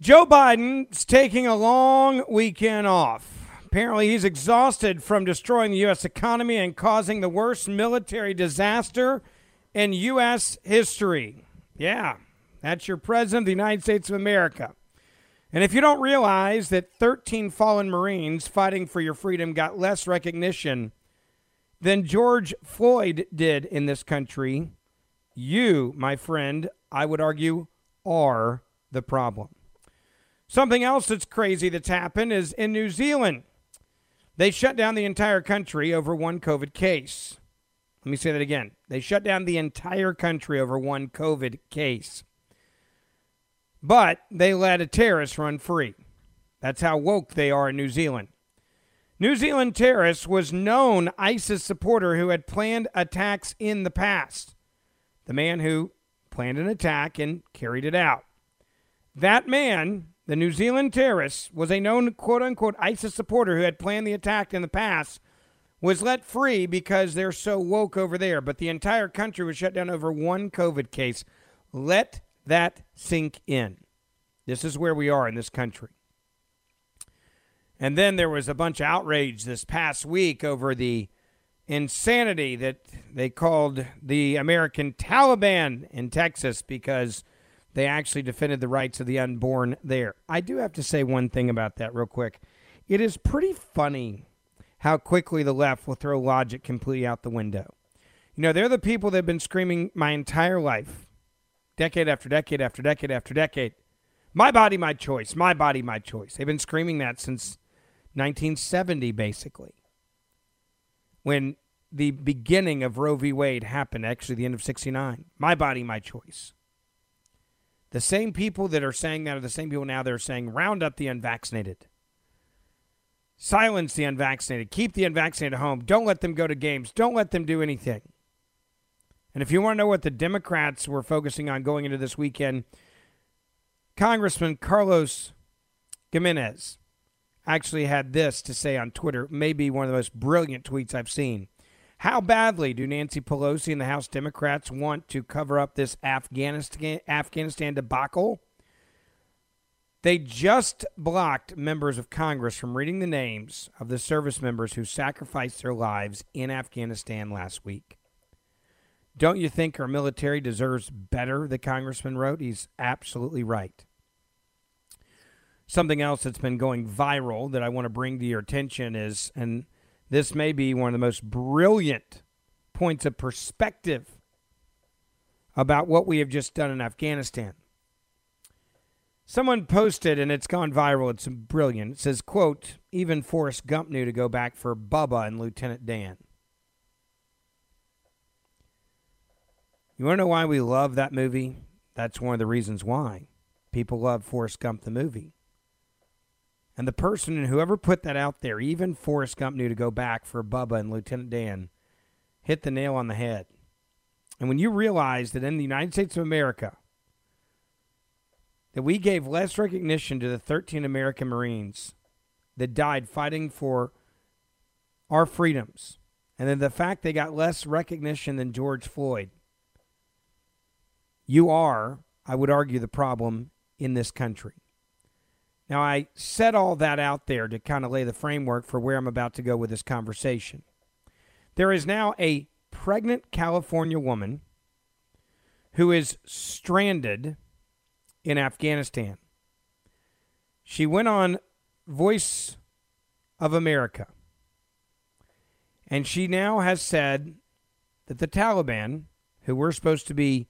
Joe Biden's taking a long weekend off. Apparently, he's exhausted from destroying the U.S. economy and causing the worst military disaster in U.S. history. Yeah, that's your President of the United States of America. And if you don't realize that 13 fallen Marines fighting for your freedom got less recognition than George Floyd did in this country, you, my friend, I would argue, are the problem. Something else that's crazy that's happened is in New Zealand. They shut down the entire country over one COVID case. Let me say that again. They shut down the entire country over one COVID case. But they let a terrorist run free. That's how woke they are in New Zealand. New Zealand terrorist was known ISIS supporter who had planned attacks in the past. The man who planned an attack and carried it out. That man, the New Zealand terrorist, was a known quote unquote ISIS supporter who had planned the attack in the past, was let free because they're so woke over there. But the entire country was shut down over one COVID case. Let that sink in. This is where we are in this country. And then there was a bunch of outrage this past week over the insanity that they called the American Taliban in Texas because they actually defended the rights of the unborn there. I do have to say one thing about that, real quick. It is pretty funny how quickly the left will throw logic completely out the window. You know, they're the people that have been screaming my entire life decade after decade after decade after decade. My body, my choice. My body, my choice. They've been screaming that since 1970, basically. When the beginning of Roe v. Wade happened, actually, the end of 69. My body, my choice. The same people that are saying that are the same people now that are saying round up the unvaccinated. Silence the unvaccinated. Keep the unvaccinated home. Don't let them go to games. Don't let them do anything. And if you want to know what the Democrats were focusing on going into this weekend, Congressman Carlos Gimenez actually had this to say on Twitter, maybe one of the most brilliant tweets I've seen. How badly do Nancy Pelosi and the House Democrats want to cover up this Afghanistan Afghanistan debacle? They just blocked members of Congress from reading the names of the service members who sacrificed their lives in Afghanistan last week. Don't you think our military deserves better? The congressman wrote. He's absolutely right. Something else that's been going viral that I want to bring to your attention is, and this may be one of the most brilliant points of perspective about what we have just done in Afghanistan. Someone posted, and it's gone viral. It's brilliant. It says, "quote Even Forrest Gump knew to go back for Bubba and Lieutenant Dan." You want to know why we love that movie? That's one of the reasons why people love Forrest Gump the movie. And the person and whoever put that out there, even Forrest Gump knew to go back for Bubba and Lieutenant Dan, hit the nail on the head. And when you realize that in the United States of America, that we gave less recognition to the 13 American Marines that died fighting for our freedoms, and then the fact they got less recognition than George Floyd, you are, I would argue, the problem in this country. Now, I set all that out there to kind of lay the framework for where I'm about to go with this conversation. There is now a pregnant California woman who is stranded in Afghanistan. She went on Voice of America, and she now has said that the Taliban, who we're supposed to be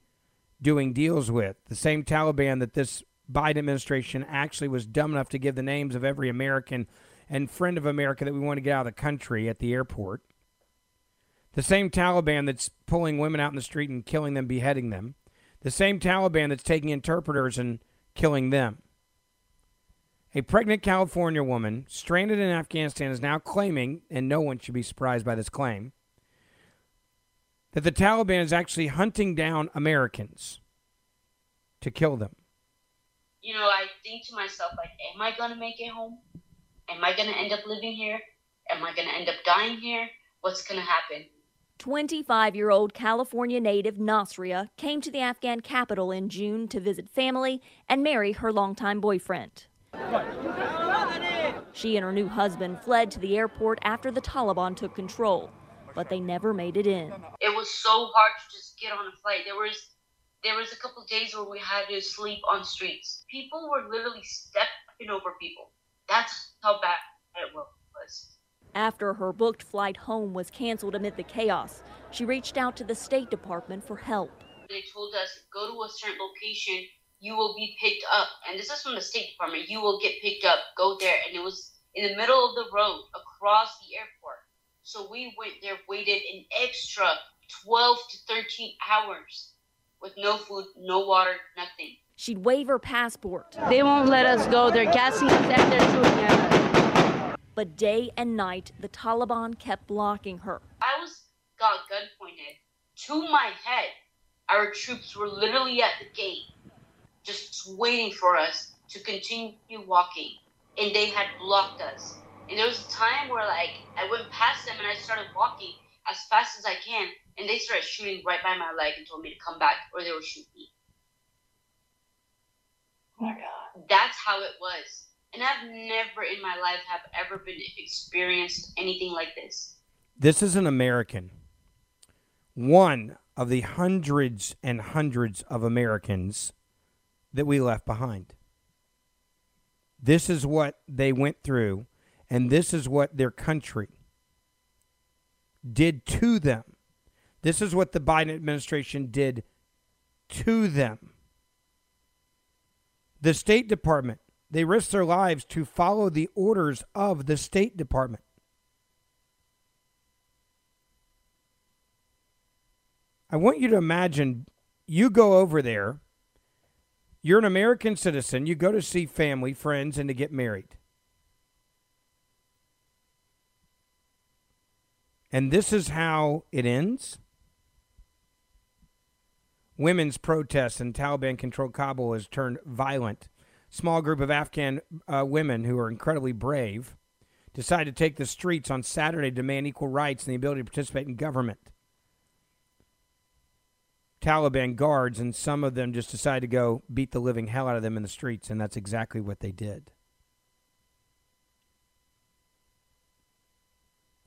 doing deals with, the same Taliban that this Biden administration actually was dumb enough to give the names of every American and friend of America that we want to get out of the country at the airport. The same Taliban that's pulling women out in the street and killing them, beheading them. The same Taliban that's taking interpreters and killing them. A pregnant California woman stranded in Afghanistan is now claiming, and no one should be surprised by this claim, that the Taliban is actually hunting down Americans to kill them you know, I think to myself, like, am I gonna make it home? Am I gonna end up living here? Am I gonna end up dying here? What's gonna happen? 25 year old California native Nasria came to the Afghan capital in June to visit family and marry her longtime boyfriend. She and her new husband fled to the airport after the Taliban took control, but they never made it in. It was so hard to just get on a flight. There was there was a couple days where we had to sleep on streets. People were literally stepping over people. That's how bad it was. After her booked flight home was canceled amid the chaos, she reached out to the State Department for help. They told us, go to a certain location, you will be picked up. And this is from the State Department. You will get picked up. Go there. And it was in the middle of the road across the airport. So we went there, waited an extra 12 to 13 hours with no food, no water, nothing. She'd wave her passport. They won't let us go. They're gassing us and they're shooting at us. But day and night, the Taliban kept blocking her. I was got gun pointed to my head. Our troops were literally at the gate, just waiting for us to continue walking, and they had blocked us. And there was a time where, like, I went past them and I started walking as fast as I can, and they started shooting right by my leg and told me to come back or they would shoot me. Oh my god. That's how it was. And I've never in my life have ever been experienced anything like this. This is an American. One of the hundreds and hundreds of Americans that we left behind. This is what they went through, and this is what their country did to them. This is what the Biden administration did to them. The State Department, they risked their lives to follow the orders of the State Department. I want you to imagine you go over there, you're an American citizen, you go to see family, friends, and to get married. And this is how it ends. Women's protests in Taliban controlled Kabul has turned violent. Small group of Afghan uh, women who are incredibly brave decided to take the streets on Saturday to demand equal rights and the ability to participate in government. Taliban guards, and some of them just decided to go beat the living hell out of them in the streets, and that's exactly what they did.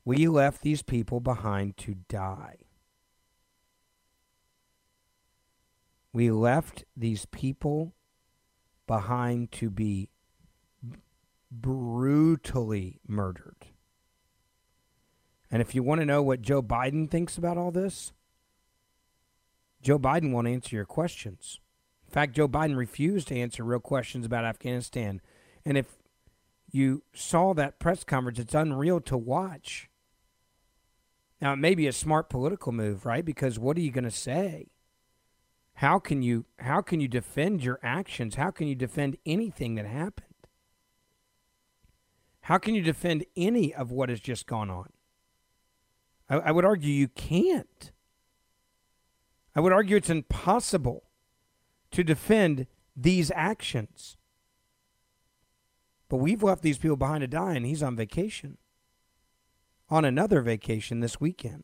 We left these people behind to die. We left these people behind to be brutally murdered. And if you want to know what Joe Biden thinks about all this, Joe Biden won't answer your questions. In fact, Joe Biden refused to answer real questions about Afghanistan. And if you saw that press conference, it's unreal to watch. Now, it may be a smart political move, right? Because what are you going to say? How can you how can you defend your actions? How can you defend anything that happened? How can you defend any of what has just gone on? I, I would argue you can't. I would argue it's impossible to defend these actions. But we've left these people behind to die, and he's on vacation. On another vacation this weekend.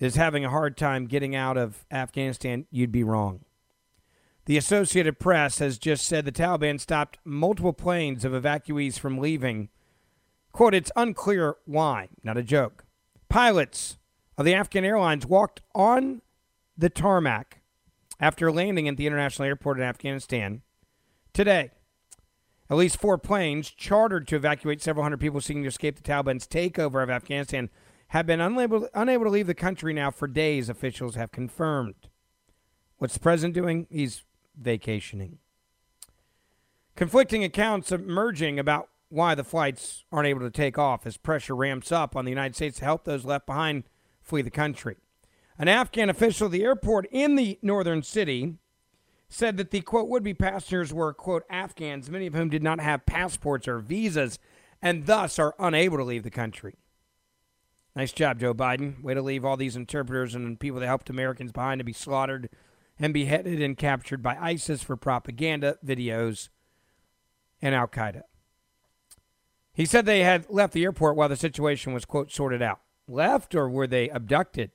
is having a hard time getting out of Afghanistan, you'd be wrong. The Associated Press has just said the Taliban stopped multiple planes of evacuees from leaving. Quote, it's unclear why. Not a joke. Pilots of the Afghan Airlines walked on the tarmac after landing at the international airport in Afghanistan today. At least four planes chartered to evacuate several hundred people seeking to escape the Taliban's takeover of Afghanistan have been unable, unable to leave the country now for days, officials have confirmed. What's the president doing? He's vacationing. Conflicting accounts emerging about why the flights aren't able to take off as pressure ramps up on the United States to help those left behind flee the country. An Afghan official at the airport in the northern city said that the quote would be passengers were quote Afghans, many of whom did not have passports or visas and thus are unable to leave the country. Nice job, Joe Biden. Way to leave all these interpreters and people that helped Americans behind to be slaughtered and beheaded and captured by ISIS for propaganda videos and Al Qaeda. He said they had left the airport while the situation was, quote, sorted out. Left or were they abducted?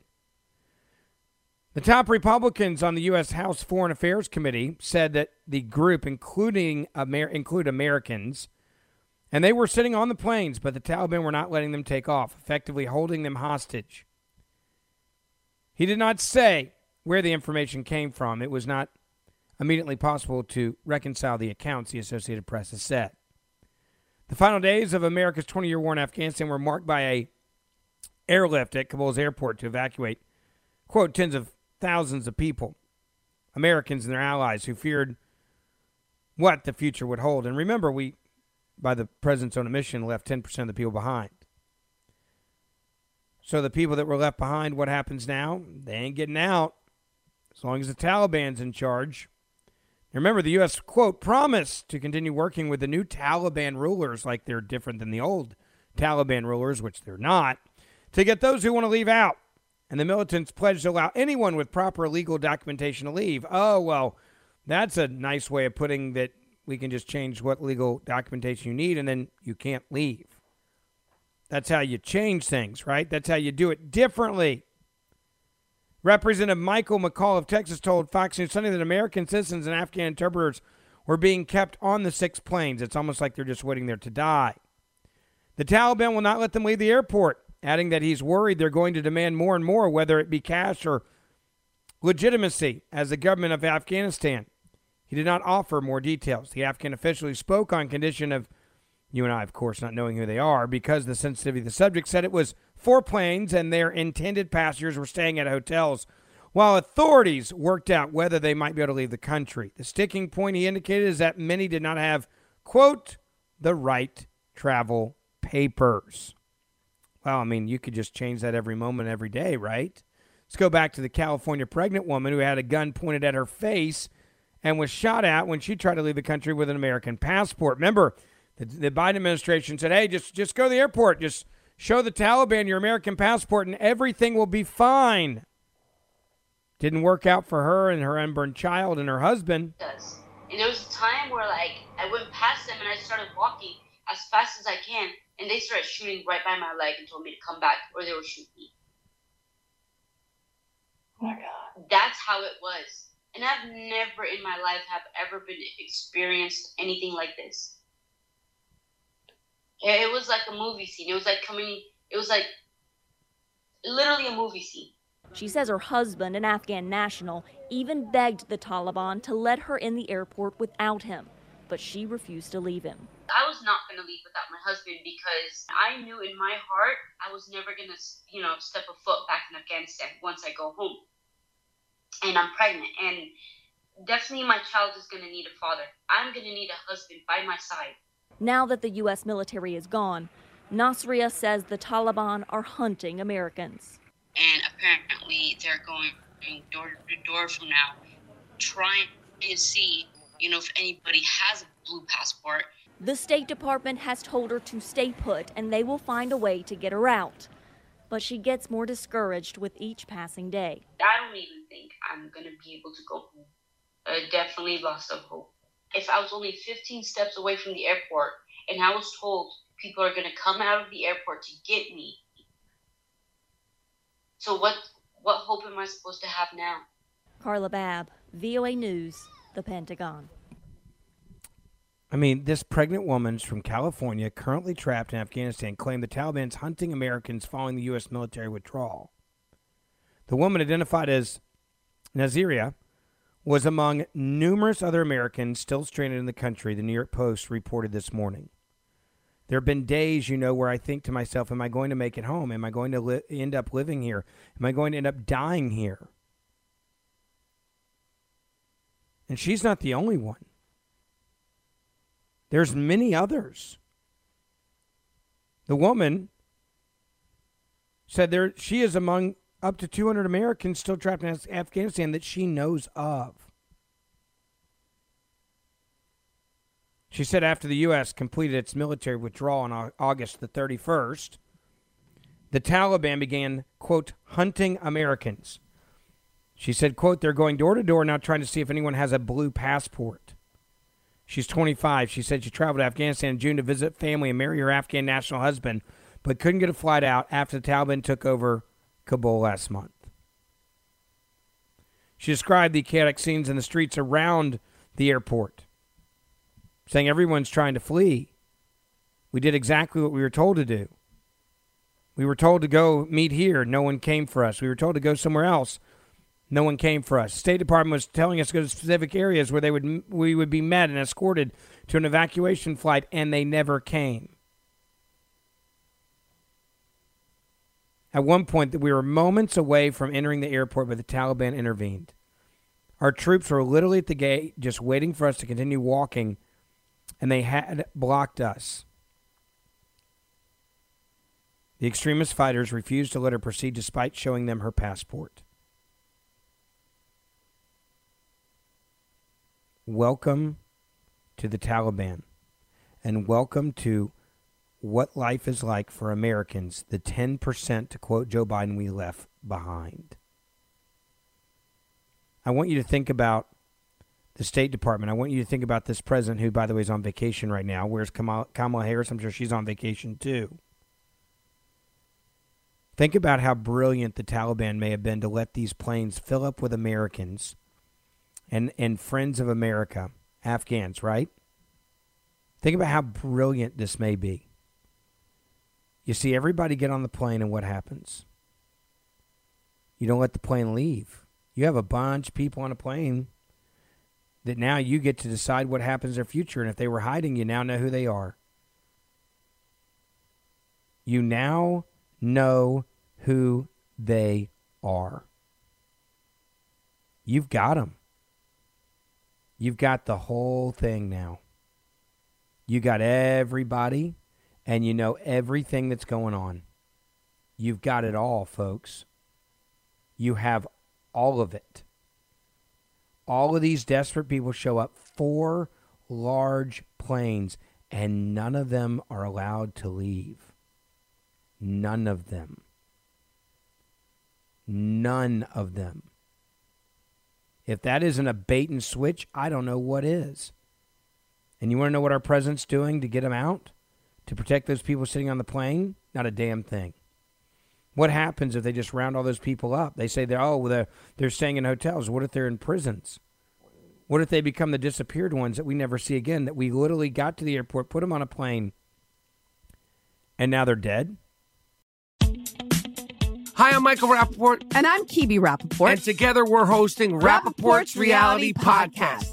The top Republicans on the U.S. House Foreign Affairs Committee said that the group, including Amer- include Americans, and they were sitting on the planes, but the Taliban were not letting them take off, effectively holding them hostage. He did not say where the information came from. It was not immediately possible to reconcile the accounts, the Associated Press has said. The final days of America's 20 year war in Afghanistan were marked by a airlift at Kabul's airport to evacuate, quote, tens of thousands of people, Americans and their allies who feared what the future would hold. And remember, we, by the president's own admission, left 10% of the people behind. So the people that were left behind, what happens now? They ain't getting out as long as the Taliban's in charge. Remember, the U.S., quote, promised to continue working with the new Taliban rulers like they're different than the old Taliban rulers, which they're not, to get those who want to leave out. And the militants pledged to allow anyone with proper legal documentation to leave. Oh, well, that's a nice way of putting that we can just change what legal documentation you need and then you can't leave. That's how you change things, right? That's how you do it differently. Representative Michael McCaul of Texas told Fox News Sunday that American citizens and Afghan interpreters were being kept on the six planes. It's almost like they're just waiting there to die. The Taliban will not let them leave the airport, adding that he's worried they're going to demand more and more, whether it be cash or legitimacy, as the government of Afghanistan. He did not offer more details. The Afghan official who spoke on condition of you and I, of course, not knowing who they are, because the sensitivity of the subject said it was four planes and their intended passengers were staying at hotels while authorities worked out whether they might be able to leave the country. The sticking point he indicated is that many did not have, quote, the right travel papers. Well, I mean, you could just change that every moment, every day, right? Let's go back to the California pregnant woman who had a gun pointed at her face and was shot at when she tried to leave the country with an American passport. Remember, the, the Biden administration said, "Hey, just just go to the airport, just show the Taliban your American passport, and everything will be fine." Didn't work out for her and her unborn child and her husband. does. And there was a time where like I went past them and I started walking as fast as I can, and they started shooting right by my leg and told me to come back or they would shoot me. Oh my god. That's how it was. And I've never in my life have ever been experienced anything like this. It was like a movie scene. It was like coming. It was like literally a movie scene. She says her husband, an Afghan national, even begged the Taliban to let her in the airport without him, but she refused to leave him. I was not going to leave without my husband because I knew in my heart I was never going to, you know, step a foot back in Afghanistan once I go home. And I'm pregnant, and definitely my child is going to need a father. I'm going to need a husband by my side. Now that the U.S. military is gone, Nasria says the Taliban are hunting Americans. And apparently they're going door to door from now, trying to see, you know, if anybody has a blue passport. The State Department has told her to stay put and they will find a way to get her out. But she gets more discouraged with each passing day. I don't even think I'm going to be able to go home. I definitely lost some hope. If I was only 15 steps away from the airport and I was told people are going to come out of the airport to get me, so what what hope am I supposed to have now? Carla Babb, VOA News, The Pentagon. I mean, this pregnant woman's from California, currently trapped in Afghanistan, claimed the Taliban's hunting Americans following the U.S. military withdrawal. The woman, identified as Naziria, was among numerous other Americans still stranded in the country, the New York Post reported this morning. There have been days, you know, where I think to myself, am I going to make it home? Am I going to li- end up living here? Am I going to end up dying here? And she's not the only one. There's many others. The woman said there she is among up to 200 Americans still trapped in Afghanistan that she knows of. She said after the U.S. completed its military withdrawal on August the 31st, the Taliban began, quote, hunting Americans. She said, quote, they're going door to door now trying to see if anyone has a blue passport. She's 25. She said she traveled to Afghanistan in June to visit family and marry her Afghan national husband, but couldn't get a flight out after the Taliban took over Kabul last month. She described the chaotic scenes in the streets around the airport, saying everyone's trying to flee. We did exactly what we were told to do. We were told to go meet here. No one came for us. We were told to go somewhere else. No one came for us. State Department was telling us to go to specific areas where they would we would be met and escorted to an evacuation flight, and they never came. At one point, that we were moments away from entering the airport, but the Taliban intervened. Our troops were literally at the gate, just waiting for us to continue walking, and they had blocked us. The extremist fighters refused to let her proceed despite showing them her passport. Welcome to the Taliban, and welcome to what life is like for Americans, the 10%, to quote Joe Biden, we left behind. I want you to think about the State Department. I want you to think about this president, who, by the way, is on vacation right now. Where's Kamala, Kamala Harris? I'm sure she's on vacation too. Think about how brilliant the Taliban may have been to let these planes fill up with Americans and, and friends of America, Afghans, right? Think about how brilliant this may be. You see everybody get on the plane, and what happens? You don't let the plane leave. You have a bunch of people on a plane that now you get to decide what happens in their future. And if they were hiding, you now know who they are. You now know who they are. You've got them. You've got the whole thing now. You got everybody and you know everything that's going on. You've got it all, folks. You have all of it. All of these desperate people show up, four large planes, and none of them are allowed to leave. None of them. None of them. If that isn't a bait and switch, I don't know what is. And you want to know what our president's doing to get them out? To protect those people sitting on the plane? Not a damn thing. What happens if they just round all those people up? They say they're oh they're, they're staying in hotels. What if they're in prisons? What if they become the disappeared ones that we never see again? That we literally got to the airport, put them on a plane, and now they're dead. Hi, I'm Michael Rappaport. And I'm Kibi Rappaport. And together we're hosting Rappaport's, Rappaport's Reality, Reality Podcast. Podcast.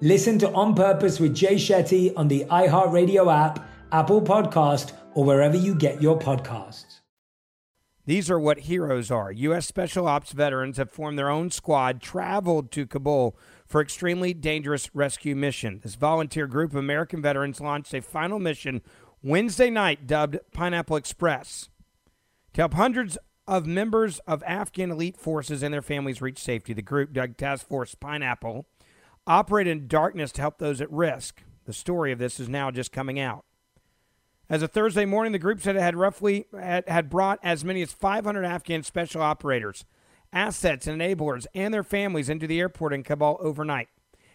Listen to On Purpose with Jay Shetty on the iHeartRadio app, Apple Podcast, or wherever you get your podcasts. These are what heroes are. U.S. Special Ops veterans have formed their own squad, traveled to Kabul for extremely dangerous rescue mission. This volunteer group of American veterans launched a final mission Wednesday night dubbed Pineapple Express to help hundreds of members of Afghan elite forces and their families reach safety. The group, Doug Task Force Pineapple, operated in darkness to help those at risk. The story of this is now just coming out. As of Thursday morning, the group said it had roughly had, had brought as many as 500 Afghan special operators, assets, and enablers, and their families into the airport in Kabul overnight,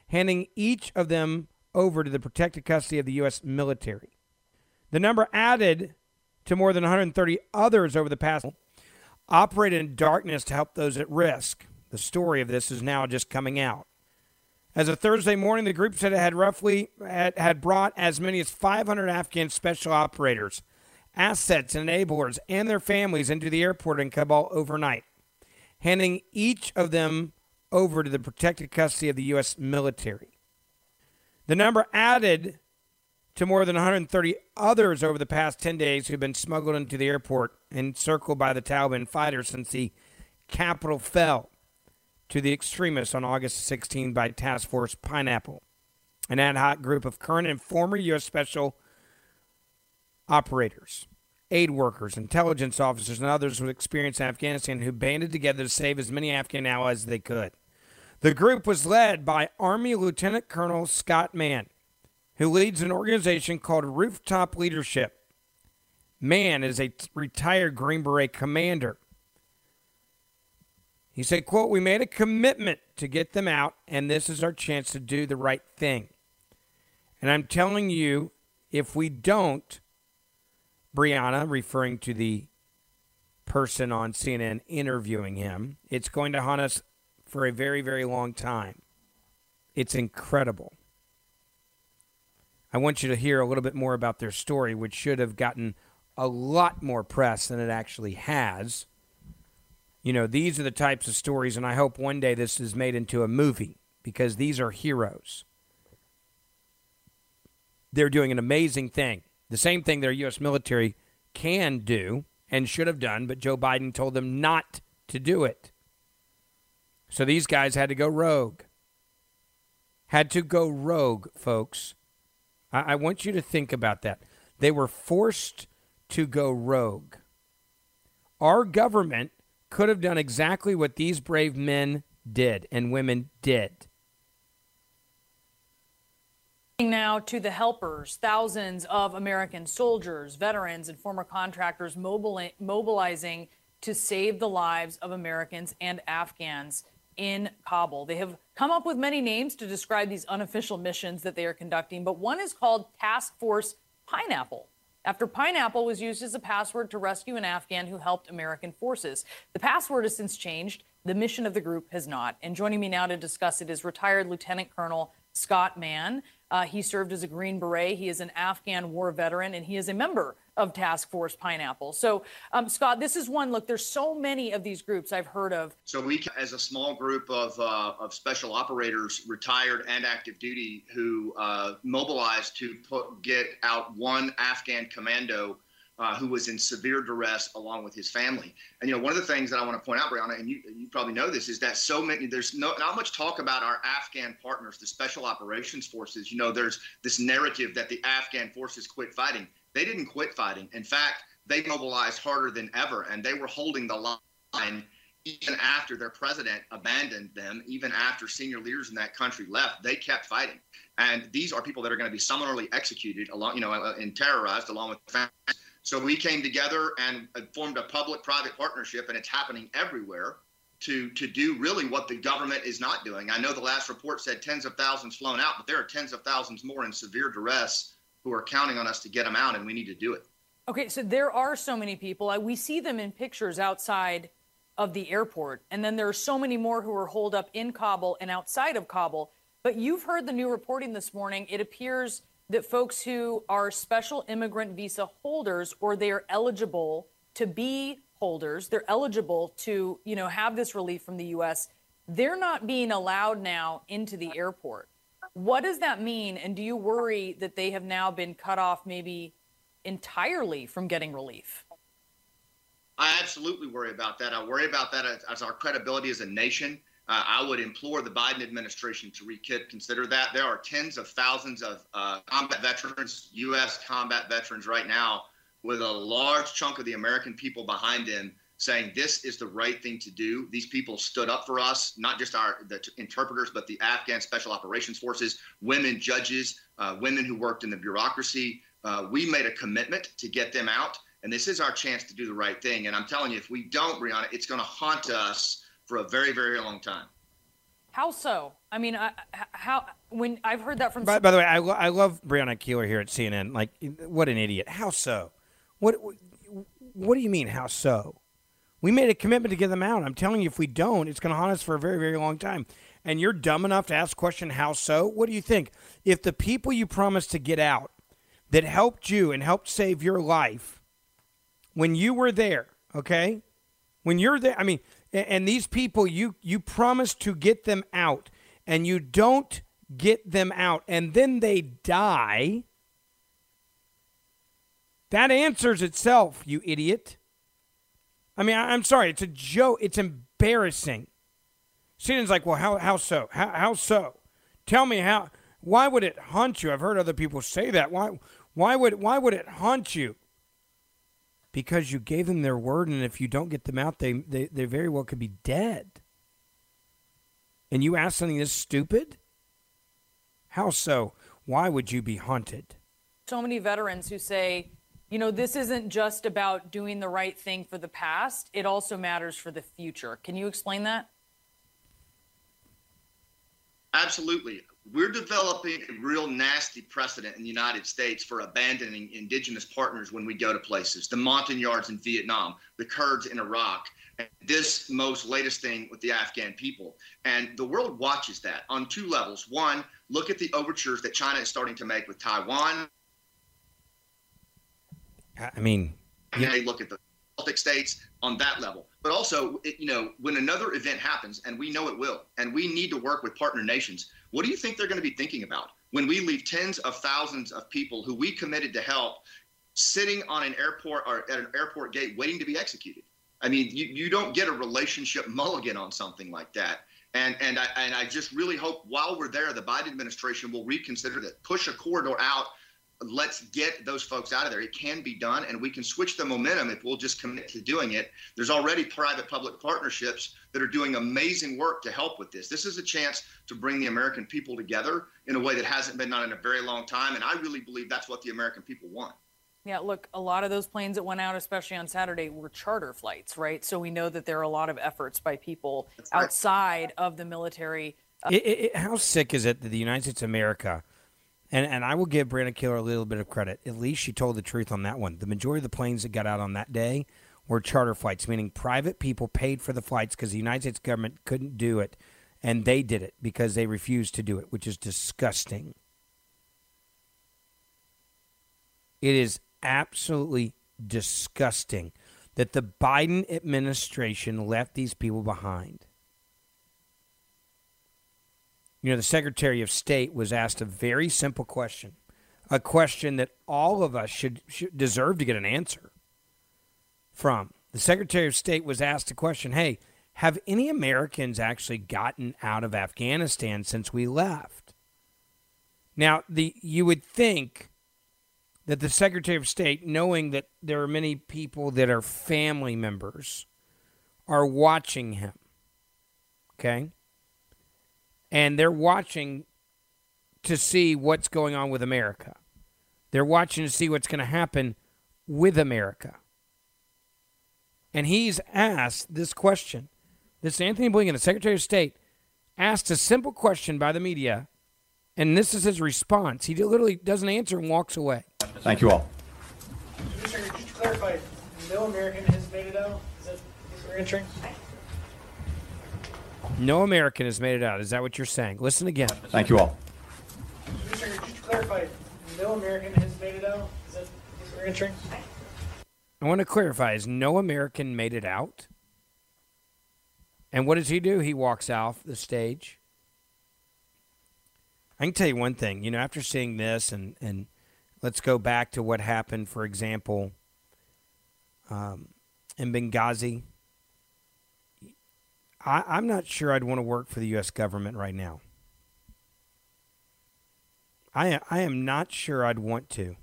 handing each of them over to the protected custody of the U.S. military. The number added to more than 130 others over the past operated in darkness to help those at risk. The story of this is now just coming out. As of Thursday morning, the group said it had roughly had, had brought as many as 500 Afghan special operators, assets, and enablers, and their families into the airport in Kabul overnight, handing each of them over to the protected custody of the U.S. military. The number added to more than 130 others over the past 10 days who've been smuggled into the airport and circled by the Taliban fighters since the capital fell to the extremists on August 16 by Task Force Pineapple, an ad hoc group of current and former U.S. special operators, aid workers, intelligence officers, and others with experience in Afghanistan who banded together to save as many Afghan allies as they could. The group was led by Army Lieutenant Colonel Scott Mann, who leads an organization called Rooftop Leadership. Mann is a retired Green Beret commander he said, quote, we made a commitment to get them out, and this is our chance to do the right thing. And I'm telling you, if we don't, Brianna, referring to the person on CNN interviewing him, it's going to haunt us for a very, very long time. It's incredible. I want you to hear a little bit more about their story, which should have gotten a lot more press than it actually has. You know, these are the types of stories, and I hope one day this is made into a movie because these are heroes. They're doing an amazing thing. The same thing their U.S. military can do and should have done, but Joe Biden told them not to do it. So these guys had to go rogue. Had to go rogue, folks. I, I want you to think about that. They were forced to go rogue. Our government could have done exactly what these brave men did and women did. Now to the helpers, thousands of American soldiers, veterans, and former contractors mobilizing to save the lives of Americans and Afghans in Kabul. They have come up with many names to describe these unofficial missions that they are conducting, but one is called Task Force Pineapple after Pineapple was used as a password to rescue an Afghan who helped American forces. The password has since changed. The mission of the group has not. And joining me now to discuss it is retired Lieutenant Colonel Scott Mann. Uh, he served as a Green Beret. He is an Afghan war veteran, and he is a member of Task Force Pineapple. So, um, Scott, this is one. Look, there's so many of these groups I've heard of. So we, as a small group of uh, of special operators, retired and active duty, who uh, mobilized to put, get out one Afghan commando uh, who was in severe duress along with his family. And you know, one of the things that I want to point out, Brianna, and you you probably know this, is that so many there's no not much talk about our Afghan partners, the special operations forces. You know, there's this narrative that the Afghan forces quit fighting. They didn't quit fighting. In fact, they mobilized harder than ever, and they were holding the line even after their president abandoned them, even after senior leaders in that country left, they kept fighting. And these are people that are going to be summarily executed along, you know, uh, and terrorized along with families so we came together and uh, formed a public-private partnership, and it's happening everywhere to to do really what the government is not doing. I know the last report said tens of thousands flown out, but there are tens of thousands more in severe duress who are counting on us to get them out, and we need to do it. Okay, so there are so many people. We see them in pictures outside of the airport, and then there are so many more who are holed up in Kabul and outside of Kabul. But you've heard the new reporting this morning. It appears that folks who are special immigrant visa holders or they are eligible to be holders, they're eligible to, you know, have this relief from the US, they're not being allowed now into the airport. What does that mean? And do you worry that they have now been cut off maybe entirely from getting relief? I absolutely worry about that. I worry about that as, as our credibility as a nation. Uh, I would implore the Biden administration to reconsider that. There are tens of thousands of uh, combat veterans, U.S. combat veterans right now, with a large chunk of the American people behind them saying this is the right thing to do. These people stood up for us, not just our the t- interpreters, but the Afghan Special Operations Forces, women judges, uh, women who worked in the bureaucracy. Uh, we made a commitment to get them out, and this is our chance to do the right thing. And I'm telling you, if we don't, Brianna, it's going to haunt us for a very, very long time. How so? I mean, I, how when I've heard that from. By, by the way, I, lo- I love Brianna Keilar here at CNN. Like, what an idiot! How so? What What do you mean? How so? We made a commitment to get them out. I'm telling you, if we don't, it's going to haunt us for a very, very long time. And you're dumb enough to ask the question, how so? What do you think? If the people you promised to get out that helped you and helped save your life when you were there, okay? When you're there, I mean, and these people you you promised to get them out and you don't get them out and then they die that answers itself you idiot i mean I, am sorry it's a joke it's embarrassing cnn's like well how, how so how, how so tell me how why would it haunt you i've heard other people say that why why would why would it haunt you because you gave them their word, and if you don't get them out, they, they, they very well could be dead. And you ask something this stupid? How so? Why would you be haunted? So many veterans who say, you know, this isn't just about doing the right thing for the past, it also matters for the future. Can you explain that? Absolutely we're developing a real nasty precedent in the United States for abandoning indigenous partners when we go to places. The Montagnards in Vietnam, the Kurds in Iraq, and this most latest thing with the Afghan people. And the world watches that on two levels. One, look at the overtures that China is starting to make with Taiwan. I mean, yeah. they look at the Baltic states on that level. But also, it, you know, when another event happens, and we know it will, and we need to work with partner nations, what do you think they're going to be thinking about when we leave tens of thousands of people who we committed to help sitting on an airport or at an airport gate waiting to be executed? I mean, you, you don't get a relationship mulligan on something like that. And and I and I just really hope while we're there, the Biden administration will reconsider that, push a corridor out let's get those folks out of there. It can be done, and we can switch the momentum if we'll just commit to doing it. There's already private public partnerships that are doing amazing work to help with this. This is a chance to bring the American people together in a way that hasn't been done in a very long time, and I really believe that's what the American people want. Yeah, look, a lot of those planes that went out, especially on Saturday, were charter flights, right? So we know that there are a lot of efforts by people right. outside of the military. It, it, how sick is it that the United States of America and and I will give Brianna Keilar a little bit of credit. At least she told the truth on that one. The majority of the planes that got out on that day were charter flights, meaning private people paid for the flights because the United States government couldn't do it, and they did it because they refused to do it, which is disgusting. It is absolutely disgusting that the Biden administration left these people behind. You know, the Secretary of State was asked a very simple question, a question that all of us should, should deserve to get an answer from. The Secretary of State was asked a question Hey, have any Americans actually gotten out of Afghanistan since we left? Now, the you would think that the Secretary of State, knowing that there are many people that are family members, are watching him. Okay? And they're watching to see what's going on with America. They're watching to see what's going to happen with America. And he's asked this question. This Antony Blinken, the Secretary of State, asked a simple question by the media, and this is his response. He literally doesn't answer and walks away. Thank you all. Just to clarify, no American has made it out? Is that what you're answering? No American has made it out. Is that what you're saying? Listen again. Thank you all. Just to clarify, no you're entering? I want to clarify: is no American made it out? And what does he do? He walks off the stage. I can tell you one thing. You know, after seeing this, and and let's go back to what happened, for example, um, in Benghazi. I, I'm not sure I'd want to work for the U.S. government right now. I I am not sure I'd want to.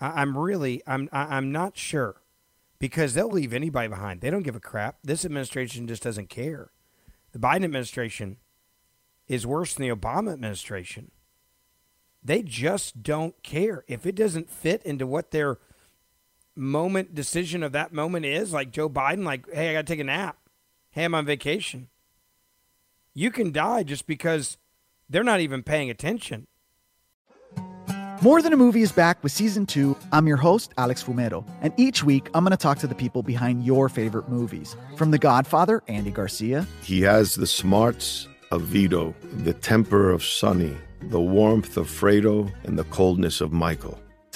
I, I'm really I'm I, I'm not sure because they'll leave anybody behind. They don't give a crap. This administration just doesn't care. The Biden administration is worse than the Obama administration. They just don't care. If it doesn't fit into what their moment decision of that moment is, like Joe Biden, like, hey, I got to take a nap. Hey, I'm on vacation. You can die just because they're not even paying attention. More Than a Movie is back with season two. I'm your host, Alex Fumero, and each week I'm going to talk to the people behind your favorite movies. From The Godfather, Andy Garcia, He has the smarts of Vito, the temper of Sonny, the warmth of Fredo, and the coldness of Michael.